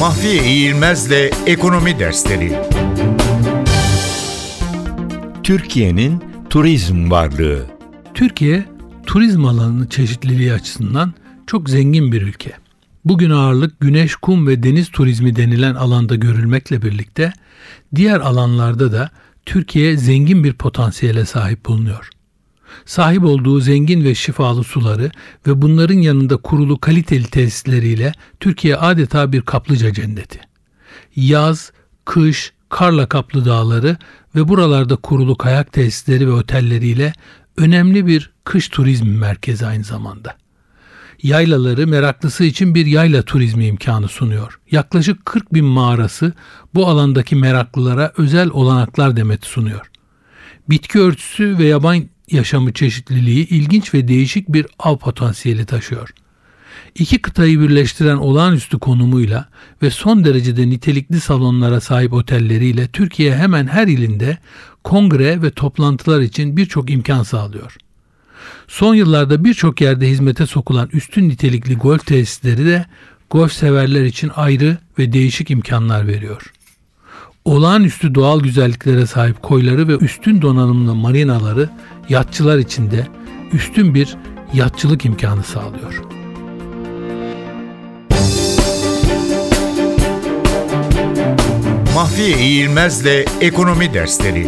Mahfiye İğilmez'le Ekonomi Dersleri Türkiye'nin turizm varlığı Türkiye turizm alanının çeşitliliği açısından çok zengin bir ülke. Bugün ağırlık güneş, kum ve deniz turizmi denilen alanda görülmekle birlikte diğer alanlarda da Türkiye zengin bir potansiyele sahip bulunuyor. Sahip olduğu zengin ve şifalı suları ve bunların yanında kurulu kaliteli tesisleriyle Türkiye adeta bir kaplıca cenneti. Yaz, kış, karla kaplı dağları ve buralarda kurulu kayak tesisleri ve otelleriyle önemli bir kış turizmi merkezi aynı zamanda. Yaylaları meraklısı için bir yayla turizmi imkanı sunuyor. Yaklaşık 40 bin mağarası bu alandaki meraklılara özel olanaklar demeti sunuyor. Bitki örtüsü ve yaban yaşamı çeşitliliği ilginç ve değişik bir av potansiyeli taşıyor. İki kıtayı birleştiren olağanüstü konumuyla ve son derecede nitelikli salonlara sahip otelleriyle Türkiye hemen her ilinde kongre ve toplantılar için birçok imkan sağlıyor. Son yıllarda birçok yerde hizmete sokulan üstün nitelikli golf tesisleri de golf severler için ayrı ve değişik imkanlar veriyor. Olağanüstü doğal güzelliklere sahip koyları ve üstün donanımlı marinaları yatçılar için de üstün bir yatçılık imkanı sağlıyor. Mahfiye İğilmez'le Ekonomi Dersleri